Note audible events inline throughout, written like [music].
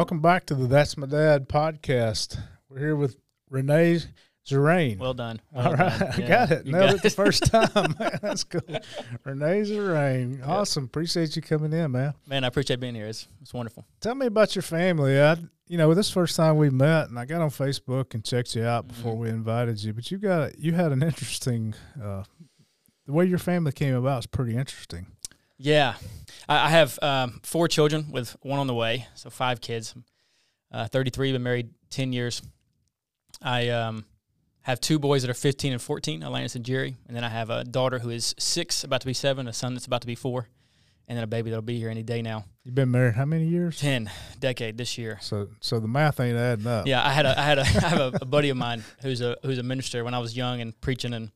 Welcome back to the That's My Dad podcast. We're here with Rene Zeringue. Well done. All Well right, done. I got it. Nailed got it the first [laughs] time. That's cool. Rene Zeringue. Awesome. Appreciate you coming in, man. Man, I appreciate being here. It's, it's wonderful. Tell me about your family. I, you know, this first time we met, and I got on Facebook and checked you out before Mm-hmm. we invited you. But you got you had an interesting. Uh, the way your family came about is pretty interesting. Yeah. I, I have um, four children with one on the way, so five kids. Uh, 33, been married 10 years. I um, have two boys that are 15 and 14, Alanis and Jerry. And then I have a daughter who is six, about to be seven, a son that's about to be four, and then a baby that'll be here any day now. You've been married how many years? 10 decade this year. So so the math ain't adding up. Yeah, I had a I had a [laughs] I have a, a buddy of mine who's a who's a minister when I was young and preaching and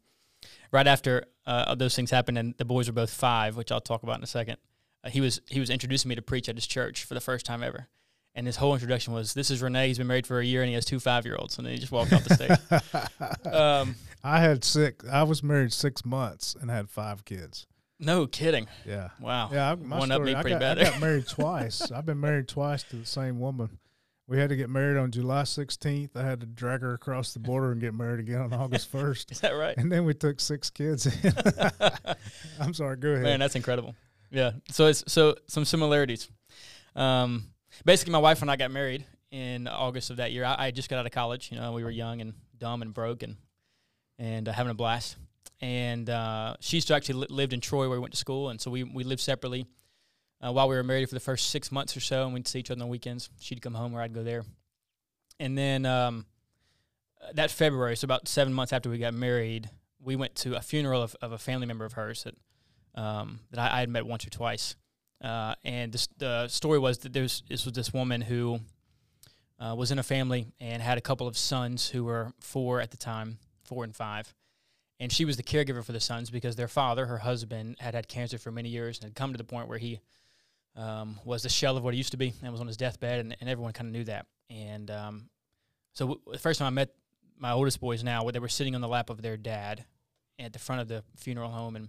right after uh, those things happened and the boys were both five, which I'll talk about in a second. Uh, he was he was introducing me to preach at his church for the first time ever, and his whole introduction was, "This is Rene. He's been married for a year and he has two five year olds." And then he just walked off the stage. [laughs] Um, I had six. I was married six months and had five kids. no kidding. Yeah. Wow. Yeah, I, my One up story, me I pretty got, bad I got married [laughs] twice. I've been married twice to the same woman. We had to get married on July 16th. I had to drag her across the border and get married again on [laughs] August 1st. Is that right? And then we took six kids in. I'm sorry, go ahead. Man, that's incredible. Yeah. So it's so some similarities. Um, basically, my wife and I got married in August of that year. I, I just got out of college. You know, we were young and dumb and broke and and uh, having a blast. And uh, she still actually li- lived in Troy where we went to school, and so we we lived separately. Uh, while we were married for the first six months or so, and we'd see each other on the weekends. She'd come home, or I'd go there. And then um, that February, so about seven months after we got married, we went to a funeral of, of a family member of hers that um, that I, I had met once or twice. Uh, and this, the story was that there's this was this woman who uh, was in a family and had a couple of sons who were four at the time, four and five. And she was the caregiver for the sons because their father, her husband, had had cancer for many years and had come to the point where he um, was the shell of what he used to be and was on his deathbed, and, and everyone kind of knew that. And um, so w- the first time I met my oldest boys now, where they were sitting on the lap of their dad at the front of the funeral home, and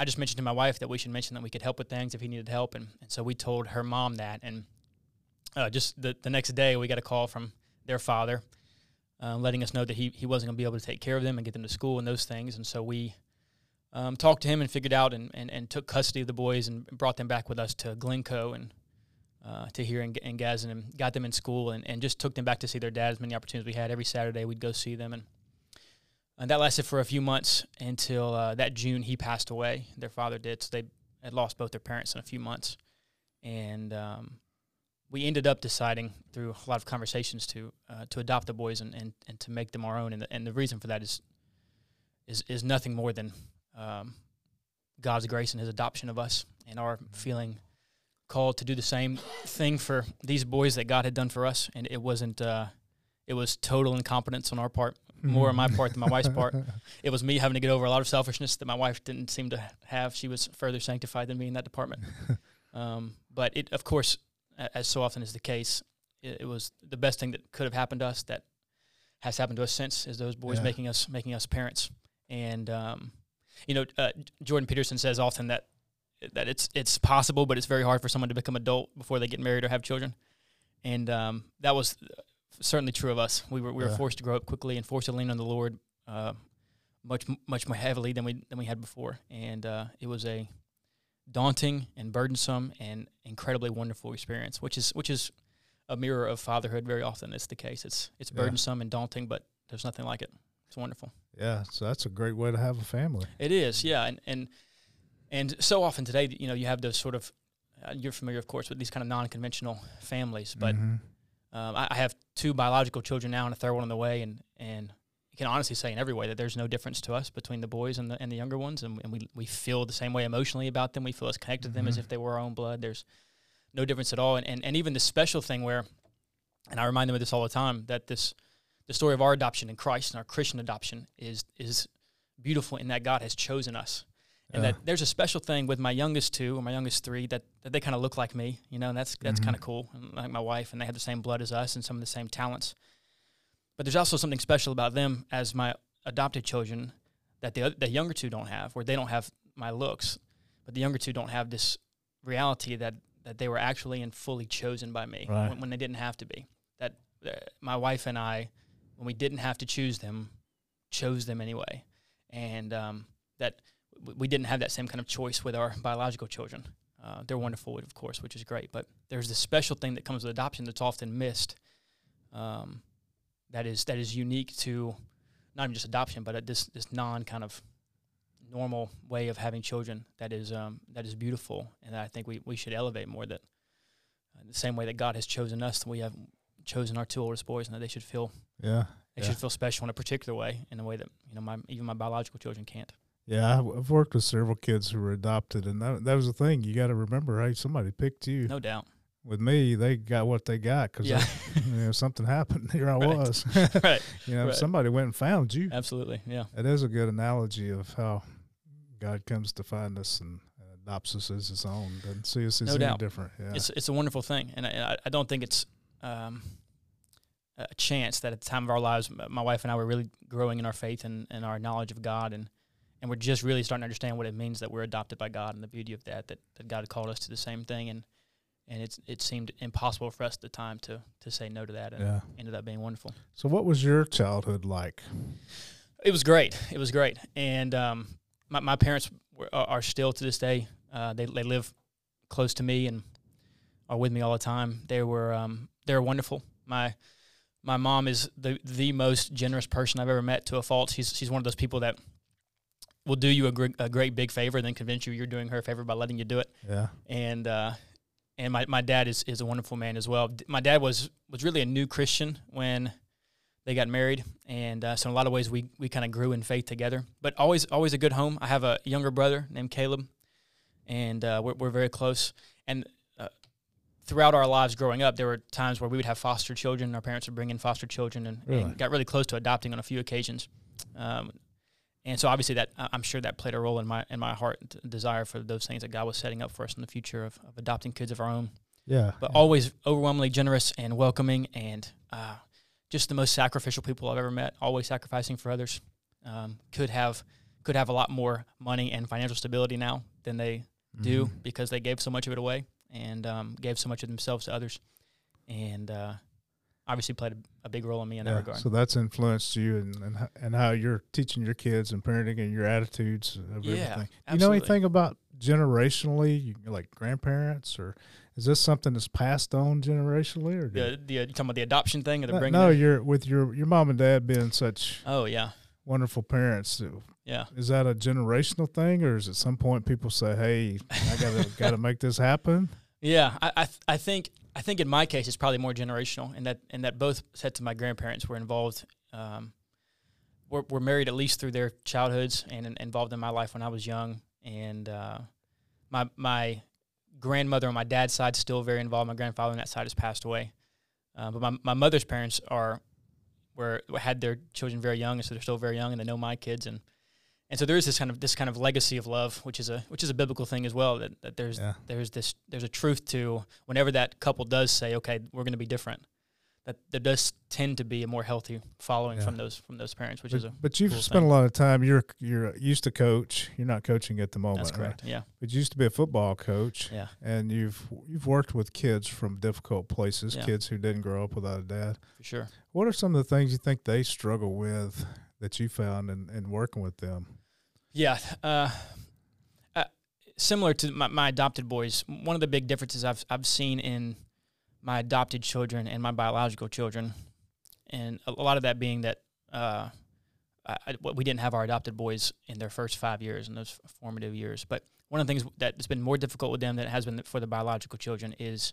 I just mentioned to my wife that we should mention that we could help with things if he needed help, and, and so we told her mom that, and uh, just the, the next day we got a call from their father, uh, letting us know that he he wasn't going to be able to take care of them and get them to school and those things, and so we um, talked to him and figured out and, and, and took custody of the boys and brought them back with us to Glencoe and uh, to here in, in Gadsden and got them in school and, and just took them back to see their dad as many opportunities we had. Every Saturday we'd go see them and and that lasted for a few months until uh, that June he passed away. Their father did, so they had lost both their parents in a few months, and um, we ended up deciding through a lot of conversations to uh, to adopt the boys and, and, and to make them our own. And the, and the reason for that is is is nothing more than um, God's grace and His adoption of us, and our feeling called to do the same thing for these boys that God had done for us. And it wasn't. Uh, it was total incompetence on our part, more on my part than my wife's part. [laughs] It was me having to get over a lot of selfishness that my wife didn't seem to have. She was further sanctified than me in that department. [laughs] um, but it, of course, as so often is the case, it, it was the best thing that could have happened to us. That has happened to us since is those boys Yeah. making us making us parents. And um, you know, uh, Jordan Peterson says often that that it's it's possible, but it's very hard for someone to become adult before they get married or have children. And um, that was certainly true of us. We were we were Yeah. forced to grow up quickly and forced to lean on the Lord uh, much much more heavily than we than we had before, and uh, it was a daunting and burdensome and incredibly wonderful experience, which is which is a mirror of fatherhood. Very often, it's the case. It's it's Yeah. burdensome and daunting, but there's nothing like it. It's wonderful. yeah, so that's a great way to have a family. It is, yeah, and and and so often today, you know, you have those sort of uh, you're familiar, of course, with these kind of non-conventional families, but Mhm. Um, I, I have two biological children now and a third one on the way, and and you can honestly say in every way that there's no difference to us between the boys and the and the younger ones, and, and we we feel the same way emotionally about them. We feel as connected to them as Mhm. if they were our own blood. There's no difference at all, and and, and even the special thing where, and I remind them of this all the time that this the story of our adoption in Christ and our Christian adoption is is beautiful in that God has chosen us. And Yeah. that there's a special thing with my youngest two or my youngest three that, that they kind of look like me, you know, and that's that's Mhm. kind of cool. And like my wife, and they have the same blood as us and some of the same talents. But there's also something special about them as my adopted children that the the younger two don't have, where they don't have my looks, but the younger two don't have this reality that that they were actually and fully chosen by me Right. when, when they didn't have to be. That uh, my wife and I, when we didn't have to choose them, chose them anyway, and um, that we didn't have that same kind of choice with our biological children. Uh, they're wonderful, of course, which is great, but there's this special thing that comes with adoption that's often missed. Um, that is that is unique to not even just adoption, but a, this this non kind of normal way of having children that is um, that is beautiful, and I think we, we should elevate more that uh, the same way that God has chosen us, we have chosen our two oldest boys, and that they should feel Yeah. they Yeah. should feel special in a particular way, in a way that you know my even my biological children can't. Yeah, I've- worked with several kids who were adopted, and that, that was the thing. You got to remember, hey, somebody picked you. No doubt. With me, they got what they got because Yeah, you know something happened. [laughs] Here I [laughs] Right. was. [laughs] right. you know, Right. somebody went and found you. Absolutely. Yeah. It is a good analogy of how God comes to find us and adopts us as His own. Doesn't see us as No any doubt. different. Yeah. It's it's a wonderful thing, and I, I don't think it's um, a chance that at the time of our lives, my wife and I were really growing in our faith and, and our knowledge of God, and and we're just really starting to understand what it means that we're adopted by God and the beauty of that that, that God called us to the same thing, and and it's it seemed impossible for us at the time to to say no to that, and yeah. ended up being wonderful. So, what was your childhood like? It was great. It was great, and um, my my parents were, are, still to this day. Uh, they they live close to me and are with me all the time. They were um, they were wonderful. My my mom is the the most generous person I've ever met to a fault. She's she's one of those people that will do you a, gr- a great big favor and then convince you you're doing her a favor by letting you do it. Yeah. And uh, and my, my dad is, is a wonderful man as well. D- My dad was was really a new Christian when they got married, and uh, so in a lot of ways we we kind of grew in faith together. But always always a good home. I have a younger brother named Caleb, and uh, we're we're very close. And uh, throughout our lives growing up, there were times where we would have foster children. Our parents would bring in foster children, and, Really? and got really close to adopting on a few occasions. Um, and so obviously that I'm sure that played a role in my in my heart and desire for those things that God was setting up for us in the future of, of adopting kids of our own Yeah. but yeah. always overwhelmingly generous and welcoming and uh, just the most sacrificial people I've ever met. Always sacrificing for others. Um, could have could have a lot more money and financial stability now than they do Mhm. because they gave so much of it away and um, gave so much of themselves to others, and uh, obviously played a, a big role in me in that Yeah, regard. So that's influenced you and, and and how you're teaching your kids and parenting and your attitudes of Yeah, everything. You know anything about generationally, like grandparents, or is this something that's passed on generationally, or the, the you talking about the adoption thing or the no, bringing? no, you're with your your mom and dad being such oh yeah, wonderful parents. yeah. Is that a generational thing, or is at some point people say, "Hey, I gotta [laughs] gotta make this happen"? Yeah, I I, th- I think I think in my case it's probably more generational, and that and that both sets of my grandparents were involved. Um, were, were married at least through their childhoods and, in- involved in my life when I was young, and uh, my my grandmother on my dad's side still very involved. My grandfather on that side has passed away, uh, but my my mother's parents are were had their children very young, and so they're still very young, and they know my kids and. And so there is this kind of this kind of legacy of love, which is a which is a biblical thing as well. That, that there's Yeah. there's this there's a truth to whenever that couple does say, okay, we're going to be different. That there does tend to be a more healthy following Yeah. from those from those parents, which But, is a but you've cool spent thing. a lot of time. You're you're used to coach. You're not coaching at the moment. that's right? correct. Yeah, But you used to be a football coach. yeah, and you've you've worked with kids from difficult places, Yeah. kids who didn't grow up without a dad. for sure. What are some of the things you think they struggle with that you found in, in working with them? Yeah, uh, uh, similar to my, my adopted boys. One of the big differences I've I've seen in my adopted children and my biological children, and a, a lot of that being that uh, I, we didn't have our adopted boys in their first five years in those formative years. But one of the things that's been more difficult with them than it has been for the biological children is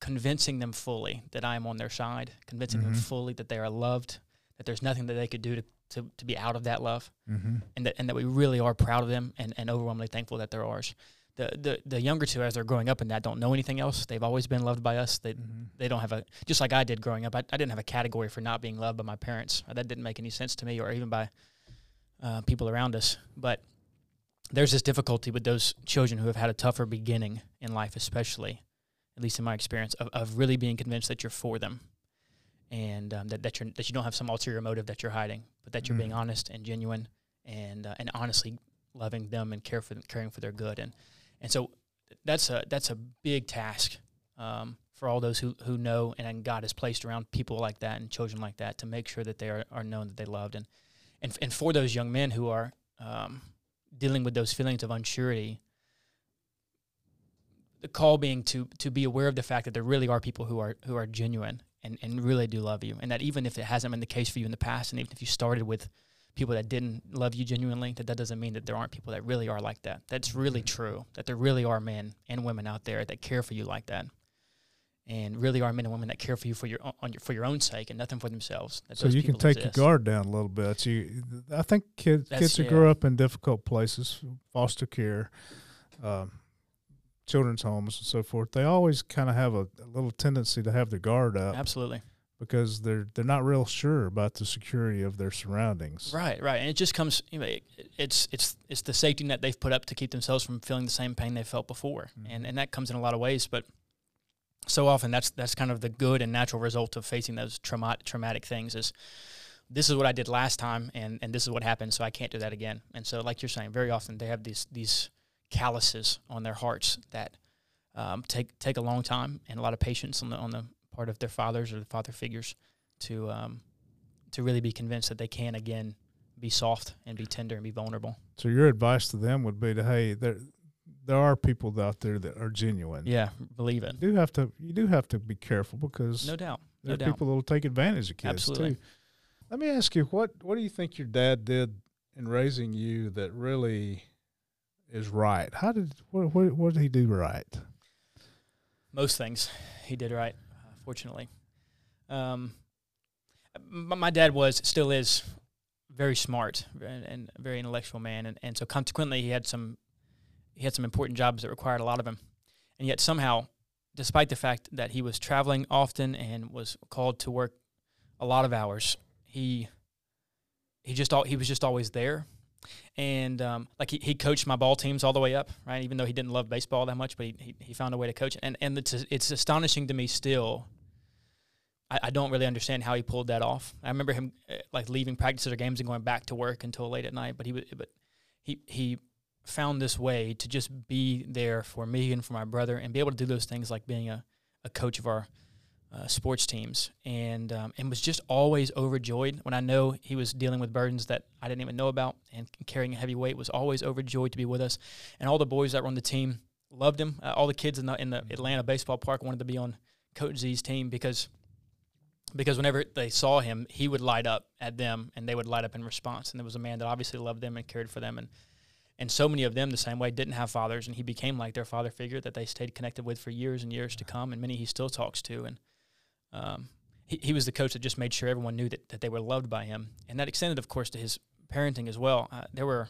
convincing them fully that I am on their side, convincing them Mhm. fully that they are loved, that there's nothing that they could do to, to, to be out of that love Mm-hmm. and that and that we really are proud of them and, and overwhelmingly thankful that they're ours. The, the the younger two, as they're growing up in that, don't know anything else. They've always been loved by us. They Mm-hmm. they don't have a just like I did growing up. I, I didn't have a category for not being loved by my parents. That didn't make any sense to me, or even by uh, people around us. But there's this difficulty with those children who have had a tougher beginning in life, especially, at least in my experience, of, of really being convinced that you're for them, and um, that that you that you don't have some ulterior motive that you're hiding, but that you're being Mhm. honest and genuine, and uh, and honestly loving them and care for them, caring for their good. And and so that's a that's a big task um, for all those who, who know and God has placed around people like that and children like that to make sure that they are, are known that they loved and and and for those young men who are um, dealing with those feelings of unsurety, the call being to to be aware of the fact that there really are people who are who are genuine and, and really do love you, and that even if it hasn't been the case for you in the past, and even if you started with people that didn't love you genuinely, that that doesn't mean that there aren't people that really are like that. That's really true. That there really are men and women out there that care for you like that, and really are men and women that care for you for your on your, for your own sake and nothing for themselves. so you can take exist. your guard down a little bit. You, I think kids That's- kids who yeah. grow up in difficult places, foster care, um, children's homes, and so forth, they always kind of have a, a little tendency to have their guard up Absolutely. because they're they're not real sure about the security of their surroundings. Right, right, and it just comes. You know, it, it's it's it's the safety net they've put up to keep themselves from feeling the same pain they felt before, mm-hmm. and and that comes in a lot of ways. But so often, that's that's kind of the good and natural result of facing those traumatic traumatic things. Is this is what I did last time, and and this is what happened, so I can't do that again. And so, like you're saying, very often they have these these calluses on their hearts that um, take take a long time and a lot of patience on the on the part of their fathers or the father figures to um, to really be convinced that they can again be soft and be tender and be vulnerable. So your advice to them would be to hey, there there are people out there that are genuine. Yeah, believe it. You do have to you do have to be careful because No doubt. there No are doubt. people that will take advantage of kids Absolutely. too. Let me ask you what what do you think your dad did in raising you that really is right? How did what what, what did he do right? Most things he did right, uh, fortunately. Um, my dad was, still is, very smart and, and very intellectual man, and, and so consequently he had some he had some important jobs that required a lot of him, and yet somehow, despite the fact that he was traveling often and was called to work a lot of hours, he he just all he was just always there, and um, like he, he coached my ball teams all the way up, right? Even though he didn't love baseball that much, but he he, he found a way to coach, and and it's it's astonishing to me still. I, I don't really understand how he pulled that off. I remember him uh, like leaving practices or games and going back to work until late at night, but he but he he found this way to just be there for me and for my brother and be able to do those things like being a, a coach of our uh, sports teams and um, and was just always overjoyed. When I know he was dealing with burdens that I didn't even know about and carrying a heavy weight was always overjoyed to be with us. And all the boys that were on the team loved him. Uh, all the kids in the in the Atlanta baseball park wanted to be on Coach Z's team because because whenever they saw him he would light up at them and they would light up in response. And there was a man that obviously loved them and cared for them. And and so many of them the same way didn't have fathers. And he became like their father figure that they stayed connected with for years and years to come and many he still talks to. And um, he, he was the coach that just made sure everyone knew that, that they were loved by him. And that extended of course to his parenting as well. Uh, there were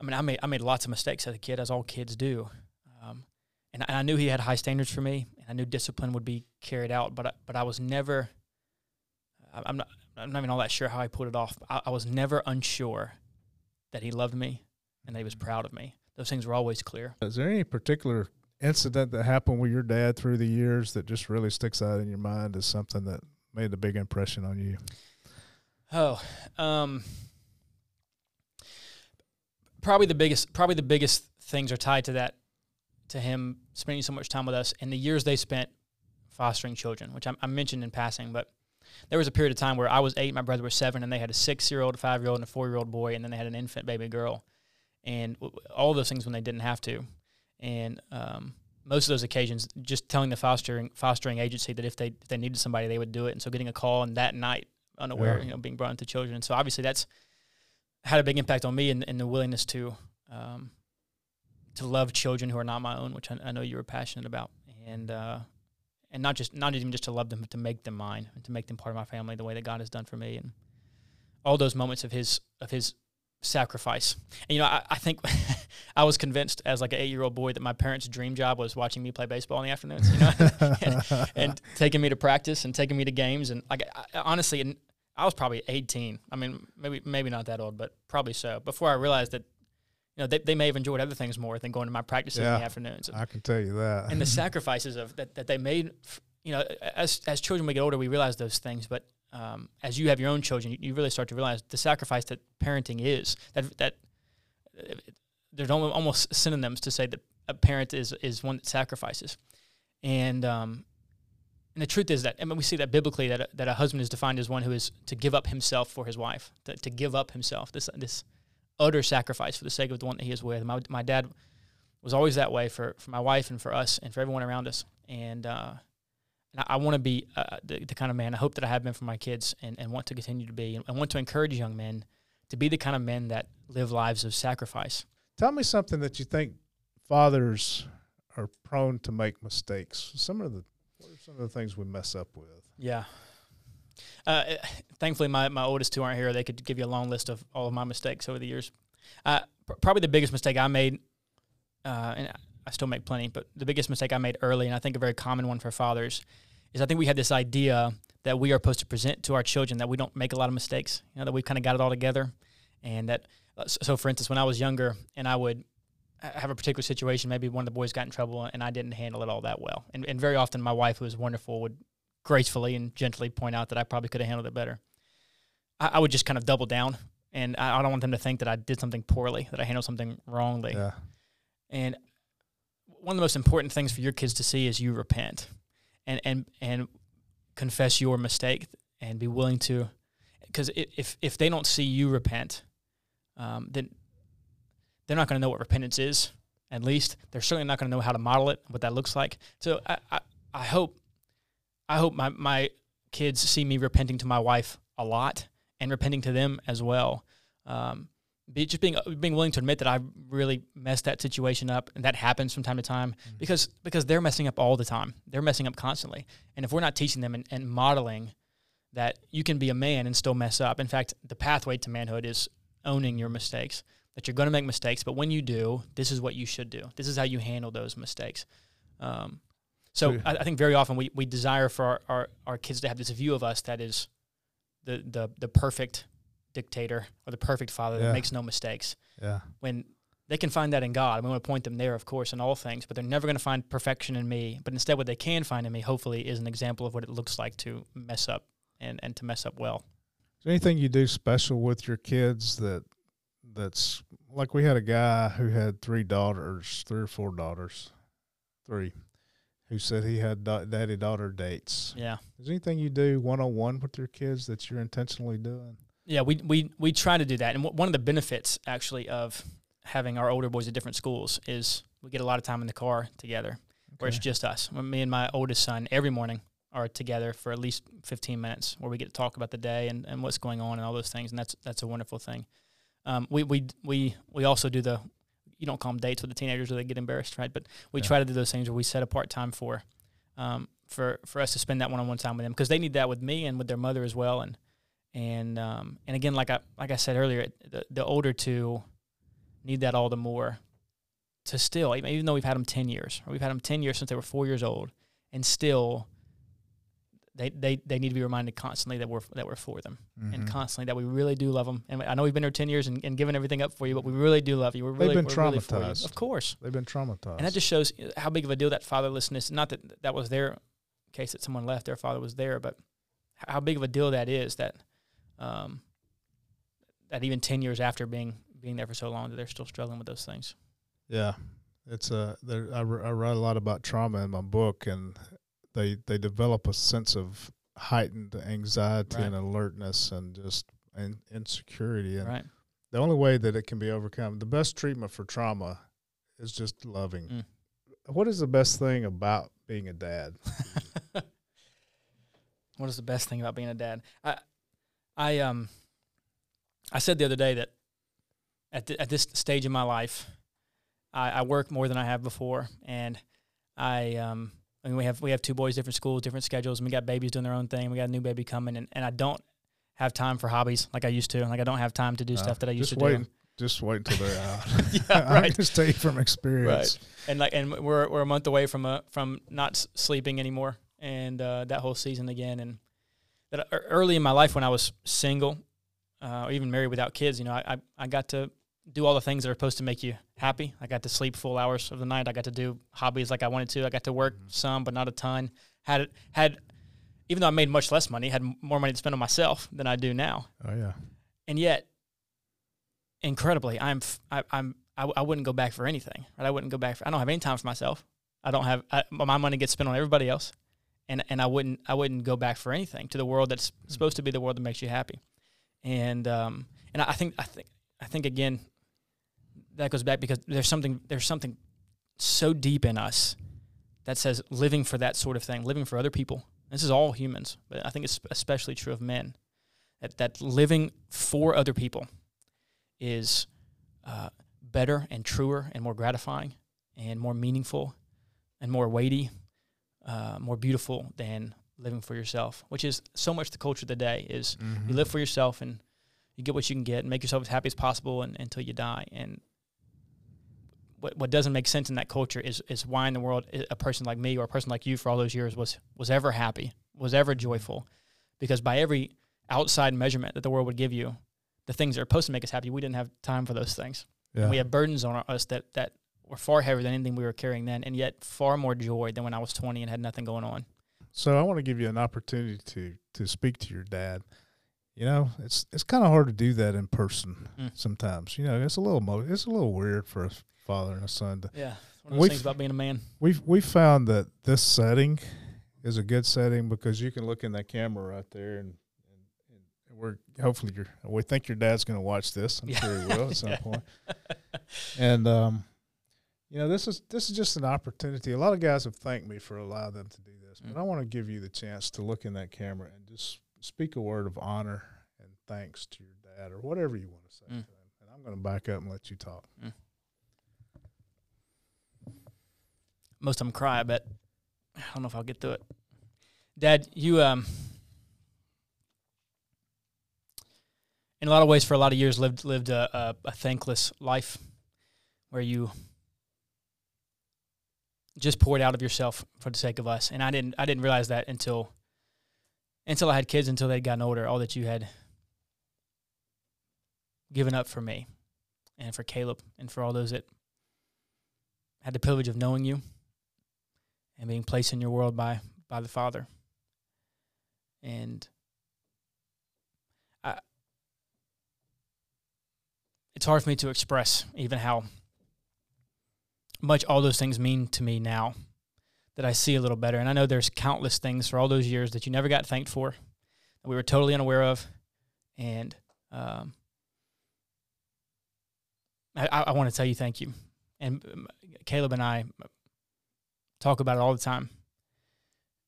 i mean i made i made lots of mistakes as a kid as all kids do. Um, and, I- and i knew he had high standards for me and i knew discipline would be carried out but I, but i was never I- i'm not i'm not even all that sure how i put it off. I, I was never unsure that he loved me and that he was proud of me. Those things were always clear. Is there any particular incident that happened with your dad through the years that just really sticks out in your mind as something that made a big impression on you? Oh, um, probably the biggest. Probably the biggest things are tied to that, to him spending so much time with us and the years they spent fostering children, which I, I mentioned in passing. But there was a period of time where I was eight, my brother was seven, and they had a six-year-old, a five-year-old, and a four-year-old boy, and then they had an infant baby girl, and all those things when they didn't have to, and um, most of those occasions, just telling the fostering fostering agency that if they if they needed somebody, they would do it, and so getting a call and that night unaware, Yeah. you know, being brought into children. And so obviously that's had a big impact on me and, and the willingness to um, to love children who are not my own, which I, I know you were passionate about, and uh, and not just not even just to love them, but to make them mine and to make them part of my family, the way that God has done for me, and all those moments of His of His sacrifice. And you know, I, I think [laughs] I was convinced as like an eight year old boy that my parents' dream job was watching me play baseball in the afternoons. You know, [laughs] and taking me to practice and taking me to games and like I, honestly and I was probably 18 I mean maybe maybe not that old but probably so before I realized that you know they, they may have enjoyed other things more than going to my practices in the afternoons and, I can tell you that. and the [laughs] sacrifices of that, that they made you know as as children we get older we realize those things but um, as you have your own children you, you really start to realize the sacrifice that parenting is that that there's almost synonyms to say that a parent is is one that sacrifices, and um, and the truth is that I mean we see that biblically that a, that a husband is defined as one who is to give up himself for his wife, to, to give up himself. This this utter sacrifice for the sake of the one that he is with. My my dad was always that way for for my wife and for us and for everyone around us, and. Uh, I, I want to be uh, the, the, kind of man I hope that I have been for my kids and, and want to continue to be. And I want to encourage young men to be the kind of men that live lives of sacrifice. Tell me something that you think fathers are prone to make mistakes. Some of the what are some of the things we mess up with? Yeah. Uh, eh, thankfully, my, my oldest two aren't here. They could give you a long list of all of my mistakes over the years. Uh, pr- probably the biggest mistake I made, uh, and I still make plenty, but the biggest mistake I made early, and I think a very common one for fathers, is I think we had this idea that we are supposed to present to our children that we don't make a lot of mistakes, you know, that we've kind of got it all together. And that, uh, so for instance, when I was younger and I would have a particular situation, maybe one of the boys got in trouble and I didn't handle it all that well. And, and very often my wife, who was wonderful, would gracefully and gently point out that I probably could have handled it better. I, I would just kind of double down. And I, I, don't want them to think that I did something poorly, that I handled something wrongly. Yeah. And one of the most important things for your kids to see is you repent and and and confess your mistake and be willing to because if if they don't see you repent um, then they're not going to know what repentance is at least. They're certainly not going to know how to model it what that looks like. So I, I, I hope I hope my, my kids see me repenting to my wife a lot and repenting to them as well. Um, be just being being willing to admit that I really messed that situation up, and that happens from time to time mm-hmm. because because they're messing up all the time. They're messing up constantly, and if we're not teaching them and, and modeling that you can be a man and still mess up. In fact, the pathway to manhood is owning your mistakes. That you're going to make mistakes, but when you do, this is what you should do. This is how you handle those mistakes. Um, so yeah. I, I, think very often we, we desire for our, our, our kids to have this view of us that is the the the perfect dictator or the perfect father yeah. that makes no mistakes. Yeah. When they can find that in God. I'm going to point them there, of course, in all things, but they're never going to find perfection in me. But instead, what they can find in me, hopefully, is an example of what it looks like to mess up and, and to mess up well. Is there anything you do special with your kids that that's like we had a guy who had three daughters, three or four daughters, three, who said he had da- daddy daughter dates. Yeah. Is there anything you do one on one with your kids that you're intentionally doing? Yeah, we we we try to do that, and w- one of the benefits actually of having our older boys at different schools is we get a lot of time in the car together, okay. where it's just us. When me and my oldest son every morning are together for at least 15 minutes, where we get to talk about the day and, and what's going on and all those things, and that's that's a wonderful thing. Um, we we we we also do the you don't call them dates with the teenagers or they get embarrassed, right? But we yeah. try to do those things where we set apart time for um, for for us to spend that one on one time with them because they need that with me and with their mother as well, and and um, and again, like I like I said earlier, the the older two need that all the more to still, even though we've had them ten years, or we've had them ten years since they were four years old, and still they, they, they need to be reminded constantly that we're that we're for them, mm-hmm. and constantly that we really do love them. And I know we've been here ten years and, and given everything up for you, but we really do love you. We're really, They've been traumatized. Really of course, they've been traumatized, and that just shows how big of a deal that fatherlessness. Not that that was their case that someone left, their father was there, but how big of a deal that is that um, that even ten years after being being there for so long, that they're still struggling with those things. Yeah, it's a. I, I write a lot about trauma in my book, and they they develop a sense of heightened anxiety right. and alertness, and just and insecurity. And right. the only way that it can be overcome, the best treatment for trauma, is just loving. Mm. What is the best thing about being a dad? [laughs] what is the best thing about being a dad? I I um I said the other day that at the, at this stage in my life, I, I work more than I have before, and I um I mean we have we have two boys, different schools, different schedules, and we got babies doing their own thing. We got a new baby coming, and, and I don't have time for hobbies like I used to. Like I don't have time to do uh, stuff that I used to wait, do. Just wait until they're [laughs] out. yeah, right. [laughs] I can tell you from experience. Right. And like, and we're we're a month away from a from not sleeping anymore, and uh, that whole season again, and that early in my life when I was single, uh, or even married without kids, you know, I, I, I got to do all the things that are supposed to make you happy. I got to sleep full hours of the night. I got to do hobbies like I wanted to. I got to work mm-hmm. some, but not a ton. Had had, even though I made much less money, had more money to spend on myself than I do now. Oh yeah. And yet, incredibly, I'm I, am I, I wouldn't go back for anything. Right? I wouldn't go back. For, I don't have any time for myself. I don't have I, my money gets spent on everybody else, and and I wouldn't I wouldn't go back for anything to the world that's mm-hmm. supposed to be the world that makes you happy, and um and I think I think I think again that goes back because there's something there's something so deep in us that says living for that sort of thing, living for other people. This is all humans, but I think it's especially true of men. That that living for other people is uh, better and truer and more gratifying and more meaningful and more weighty, uh, more beautiful than living for yourself, which is so much the culture of the day is mm-hmm. you live for yourself and you get what you can get and make yourself as happy as possible and, until you die. And what, what doesn't make sense in that culture is, is why in the world a person like me or a person like you for all those years was, was ever happy, was ever joyful. Because by every outside measurement that the world would give you, the things that are supposed to make us happy, we didn't have time for those things. Yeah. We have burdens on us that, that were far heavier than anything we were carrying then, and yet far more joy than when I was 20 and had nothing going on. So I want to give you an opportunity to to speak to your dad. You know, it's it's kind of hard to do that in person mm. sometimes. You know, it's a little mo- it's a little weird for a father and a son to. Yeah, one of those things about being a man. We've we found that this setting is a good setting because you can look in that camera right there and we're hopefully we think your dad's going to watch this. I'm yeah. sure he will at some [laughs] point. And um, you know, this is this is just an opportunity. A lot of guys have thanked me for allowing them to do this, mm. but I want to give you the chance to look in that camera and just speak a word of honor and thanks to your dad or whatever you want to say mm. to him. And I'm going to back up and let you talk. Mm. Most of them cry, but I don't know if I'll get through it. Dad, you um in a lot of ways, for a lot of years, lived lived a, a, a thankless life, where you just poured out of yourself for the sake of us. And I didn't I didn't realize that until until I had kids, until they'd gotten older, all that you had given up for me and for Caleb and for all those that had the privilege of knowing you and being placed in your world by by the Father. And I it's hard for me to express even how much all those things mean to me now that I see a little better. And I know there's countless things for all those years that you never got thanked for, that we were totally unaware of. And um, I, I want to tell you thank you. And um, Caleb and I talk about it all the time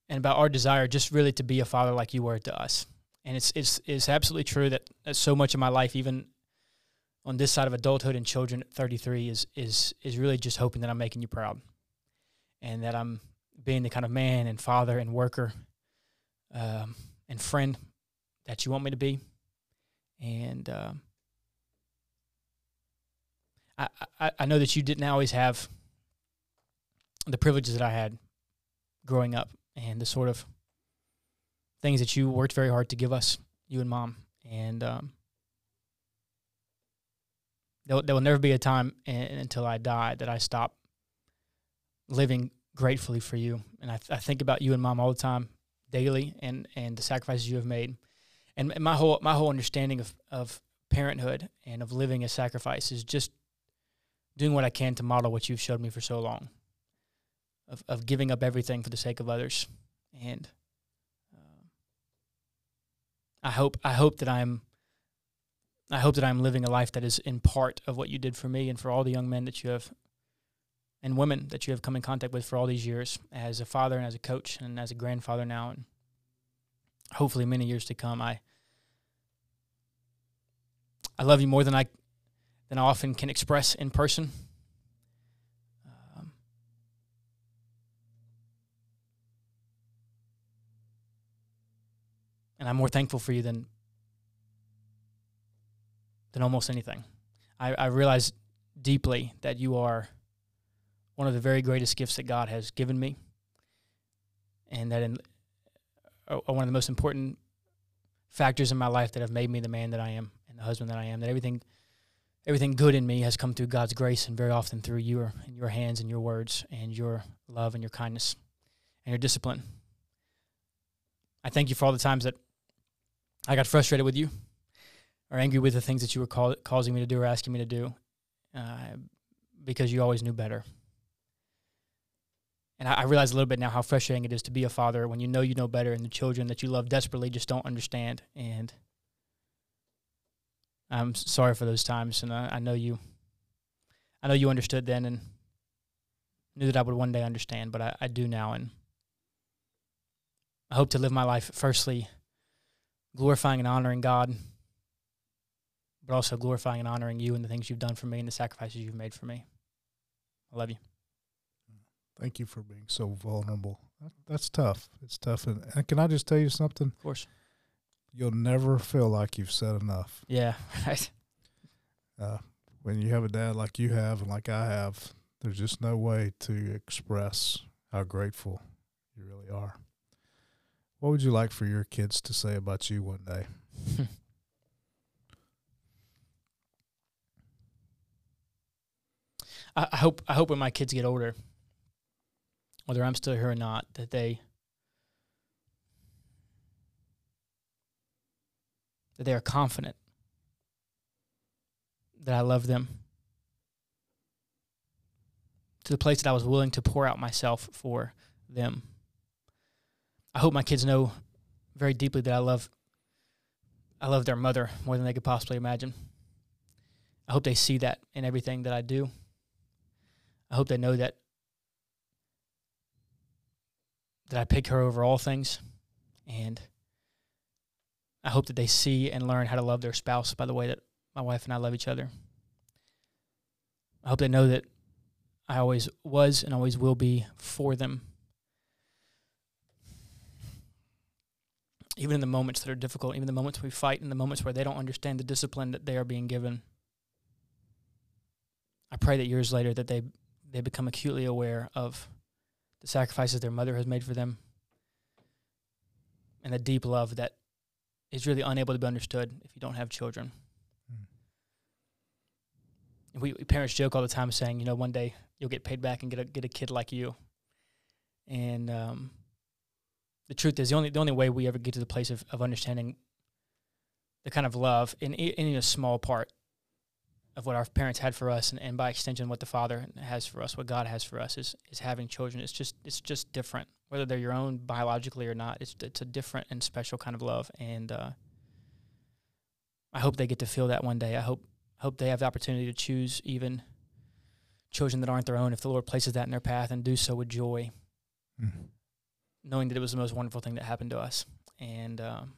and about our desire just really to be a father like you were to us. And it's, it's, it's absolutely true that, that so much of my life, even on this side of adulthood and children at 33 is is is really just hoping that I'm making you proud, and that I'm being the kind of man and father and worker, um, and friend that you want me to be, and um, I, I I know that you didn't always have the privileges that I had growing up, and the sort of things that you worked very hard to give us, you and mom, and um, there, there will never be a time in, until I die that I stop living gratefully for you. And I, th- I think about you and mom all the time, daily, and and the sacrifices you have made. And, my whole my whole understanding of of parenthood and of living a sacrifice is just doing what I can to model what you've showed me for so long. Of of giving up everything for the sake of others, and uh, I hope I hope that I'm I hope that I'm living a life that is in part of what you did for me and for all the young men that you have and women that you have come in contact with for all these years as a father and as a coach and as a grandfather now and hopefully many years to come. I I love you more than I than I often can express in person. Um, and I'm more thankful for you than than almost anything. I, I realize deeply that you are one of the very greatest gifts that God has given me, and that in, uh, one of the most important factors in my life that have made me the man that I am and the husband that I am. That everything, everything good in me has come through God's grace, and very often through your and your hands and your words and your love and your kindness and your discipline. I thank you for all the times that I got frustrated with you or angry with the things that you were causing me to do or asking me to do. Uh, because you always knew better. And I, I realize a little bit now how frustrating it is to be a father when you know you know better and the children that you love desperately just don't understand. And I'm sorry for those times, and I, I know you. I know you understood then, and knew that I would one day understand, but I, I do now, and I hope to live my life firstly glorifying and honoring God, but also glorifying and honoring you and the things you've done for me and the sacrifices you've made for me. I love you. Thank you for being so vulnerable. That's tough. It's tough. And, and can I just tell you something? Of course. You'll never feel like you've said enough. Yeah, [laughs] right. Uh, when you have a dad like you have and like I have, there's just no way to express how grateful you really are. What would you like for your kids to say about you one day? [laughs] I, I hope I hope when my kids get older, whether I'm still here or not, that they that they are confident that I love them to the place that I was willing to pour out myself for them. I hope my kids know very deeply that I love I love their mother more than they could possibly imagine. I hope they see that in everything that I do. I hope they know that that I pick her over all things and I hope that they see and learn how to love their spouse by the way that my wife and I love each other. I hope they know that I always was and always will be for them. Even in the moments that are difficult, even the moments we fight, in the moments where they don't understand the discipline that they are being given. I pray that years later that they they become acutely aware of the sacrifices their mother has made for them and the deep love that is really unable to be understood if you don't have children. Mm. We, we parents joke all the time saying, you know, one day you'll get paid back and get a get a kid like you. And um, the truth is, the only the only way we ever get to the place of, of understanding the kind of love in, in a small part of what our parents had for us, and, and by extension, what the Father has for us, what God has for us, is is having children. It's just it's just different, whether they're your own biologically or not. It's it's a different and special kind of love, and uh, I hope they get to feel that one day. I hope hope they have the opportunity to choose even children that aren't their own if the Lord places that in their path, and do so with joy, mm-hmm. knowing that it was the most wonderful thing that happened to us, and um,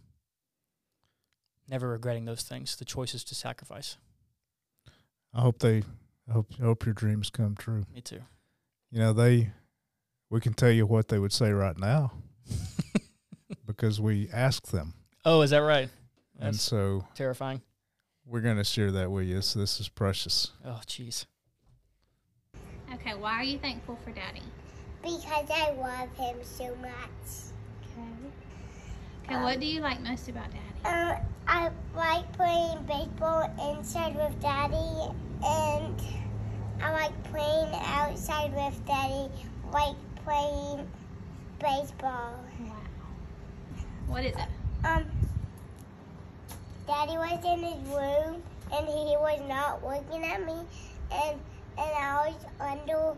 never regretting those things, the choices to sacrifice. I hope they I hope I hope your dreams come true. Me too. You know, they we can tell you what they would say right now [laughs] because we asked them. Oh, is that right? That's and so terrifying. We're going to share that with you. So this is precious. Oh, jeez. Okay, why are you thankful for Daddy? Because I love him so much. Okay. Um, what do you like most about Daddy? Um, I like playing baseball inside with Daddy, and I like playing outside with Daddy, like playing baseball. Wow. What is it? Um, Daddy was in his room, and he was not looking at me, and and I was under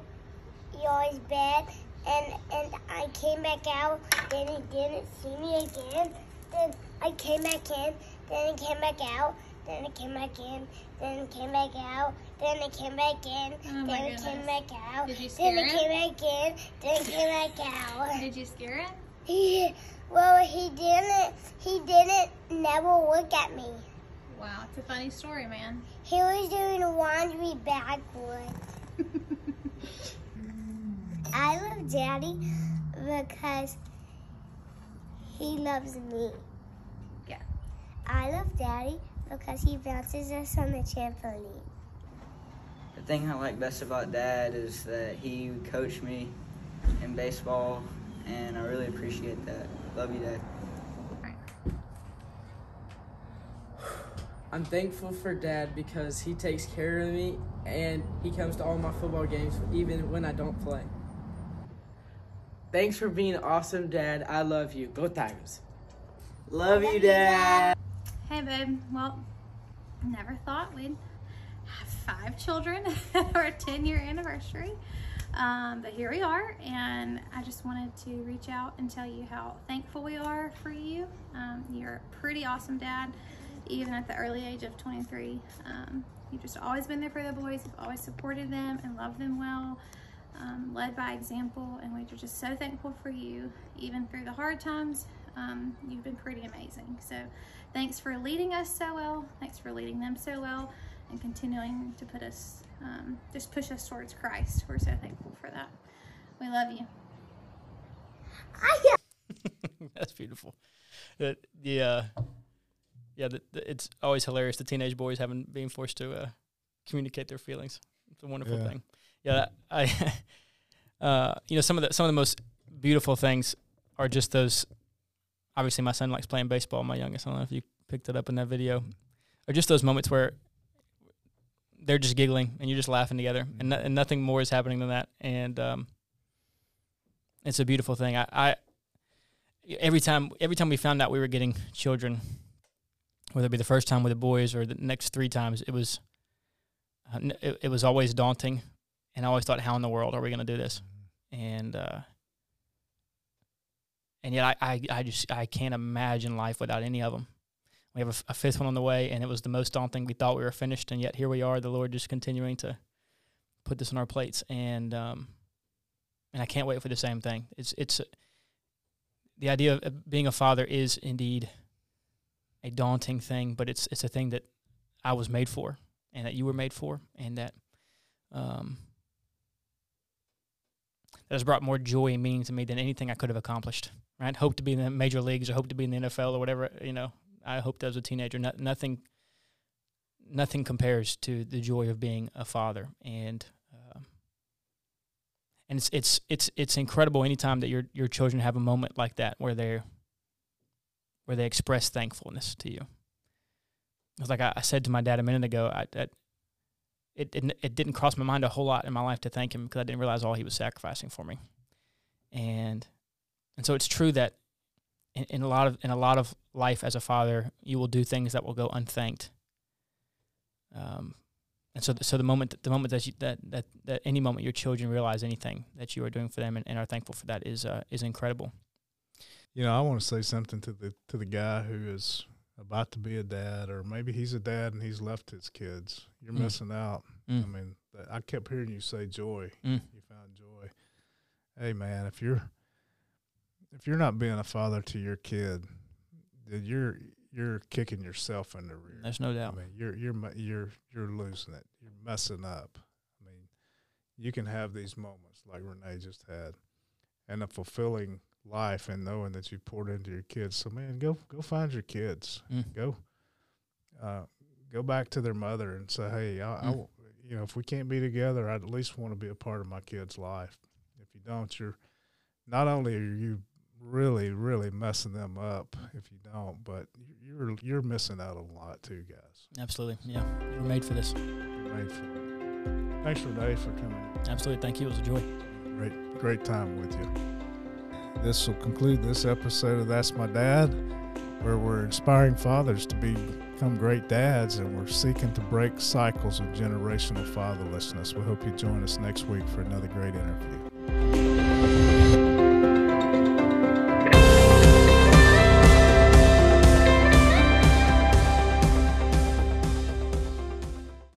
your bed, and and I came back out, then he didn't see me again. Then I came back in, then it came back out, then it came back in, then it came back out, then it came back in, oh then it came back out, Did you scare then it came back in, then came back out. [laughs] Did you scare it? He, well, he didn't. He didn't never look at me. Wow, it's a funny story, man. He was doing laundry backwards. [laughs] I love Daddy because he loves me. Yeah. I love Daddy because he bounces us on the trampoline. The thing I like best about Dad is that he coached me in baseball, and I really appreciate that. Love you, Dad. I'm thankful for dad because he takes care of me and he comes to all my football games even when I don't play. Thanks for being awesome, Dad. I love you. Go Tigers. Love you, Dad. Hey, babe. Well, never thought we'd have five children [laughs] for a 10 year anniversary. Um, but here we are, and I just wanted to reach out and tell you how thankful we are for you. Um, you're a pretty awesome dad, even at the early age of 23. Um, you've just always been there for the boys, you've always supported them and loved them well, um, led by example, and we're just so thankful for you, even through the hard times. Um, you've been pretty amazing. So, thanks for leading us so well, thanks for leading them so well, and continuing to put us um, just push us towards Christ. We're so thankful for that. We love you. [laughs] That's beautiful. The, the uh, yeah, the, the, it's always hilarious. The teenage boys having being forced to uh, communicate their feelings. It's a wonderful Yeah. thing. Yeah, I, [laughs] uh, you know, some of the some of the most beautiful things are just those. Obviously, my son likes playing baseball. My youngest, I don't know if you picked it up in that video, or just those moments where they're just giggling and you're just laughing together, and, no, and nothing more is happening than that. And um, it's a beautiful thing. I, I every time every time we found out we were getting children, whether it be the first time with the boys or the next three times, it was uh, it, it was always daunting, and I always thought, how in the world are we going to do this? And uh, and yet I, I I just I can't imagine life without any of them. We have a fifth one on the way, and it was the most daunting. We thought we were finished, and yet here we are. The Lord just continuing to put this on our plates, and um, and I can't wait for the same thing. It's it's the idea of uh, being a father is indeed a daunting thing, but it's it's a thing that I was made for, and that you were made for, and that um, that has brought more joy and meaning to me than anything I could have accomplished. Right? Hope to be in the major leagues, or hope to be in the NFL, or whatever. You know, I hoped as a teenager. No, nothing, nothing compares to the joy of being a father, and um, and it's it's it's it's incredible anytime that your your children have a moment like that where they're where they express thankfulness to you. It's like I, I said to my dad a minute ago. I, I it didn't it didn't cross my mind a whole lot in my life to thank him because I didn't realize all he was sacrificing for me, and and so it's true that in, in a lot of in a lot of life as a father, you will do things that will go unthanked. Um, and so, the, so the moment, the moment that, you, that that that any moment your children realize anything that you are doing for them and, and are thankful for that is uh, is incredible. You know, I want to say something to the to the guy who is about to be a dad, or maybe he's a dad and he's left his kids. You're Mm. missing out. Mm. I mean, I kept hearing you say joy. Mm. You found joy. Hey, man, if you're if you're not being a father to your kid, then you're you're kicking yourself in the rear. There's no doubt. I mean, you're you're you're you're losing it. You're messing up. I mean, you can have these moments like Rene just had, and a fulfilling life, and knowing that you poured into your kids. So, man, go go find your kids. Mm. Go, uh, go back to their mother and say, hey, I, I Mm. w- you know, if we can't be together, I'd at least want to be a part of my kid's life. If you don't, you're not only are you really, really messing them up if you don't, but you're you're missing out on a lot too, guys. Absolutely. Yeah. You were made for this. You're made for it. Thanks, Rene, for coming. Absolutely. Thank you. It was a joy. Great, great time with you. This will conclude this episode of That's My Dad, where we're inspiring fathers to become great dads and we're seeking to break cycles of generational fatherlessness. We hope you join us next week for another great interview.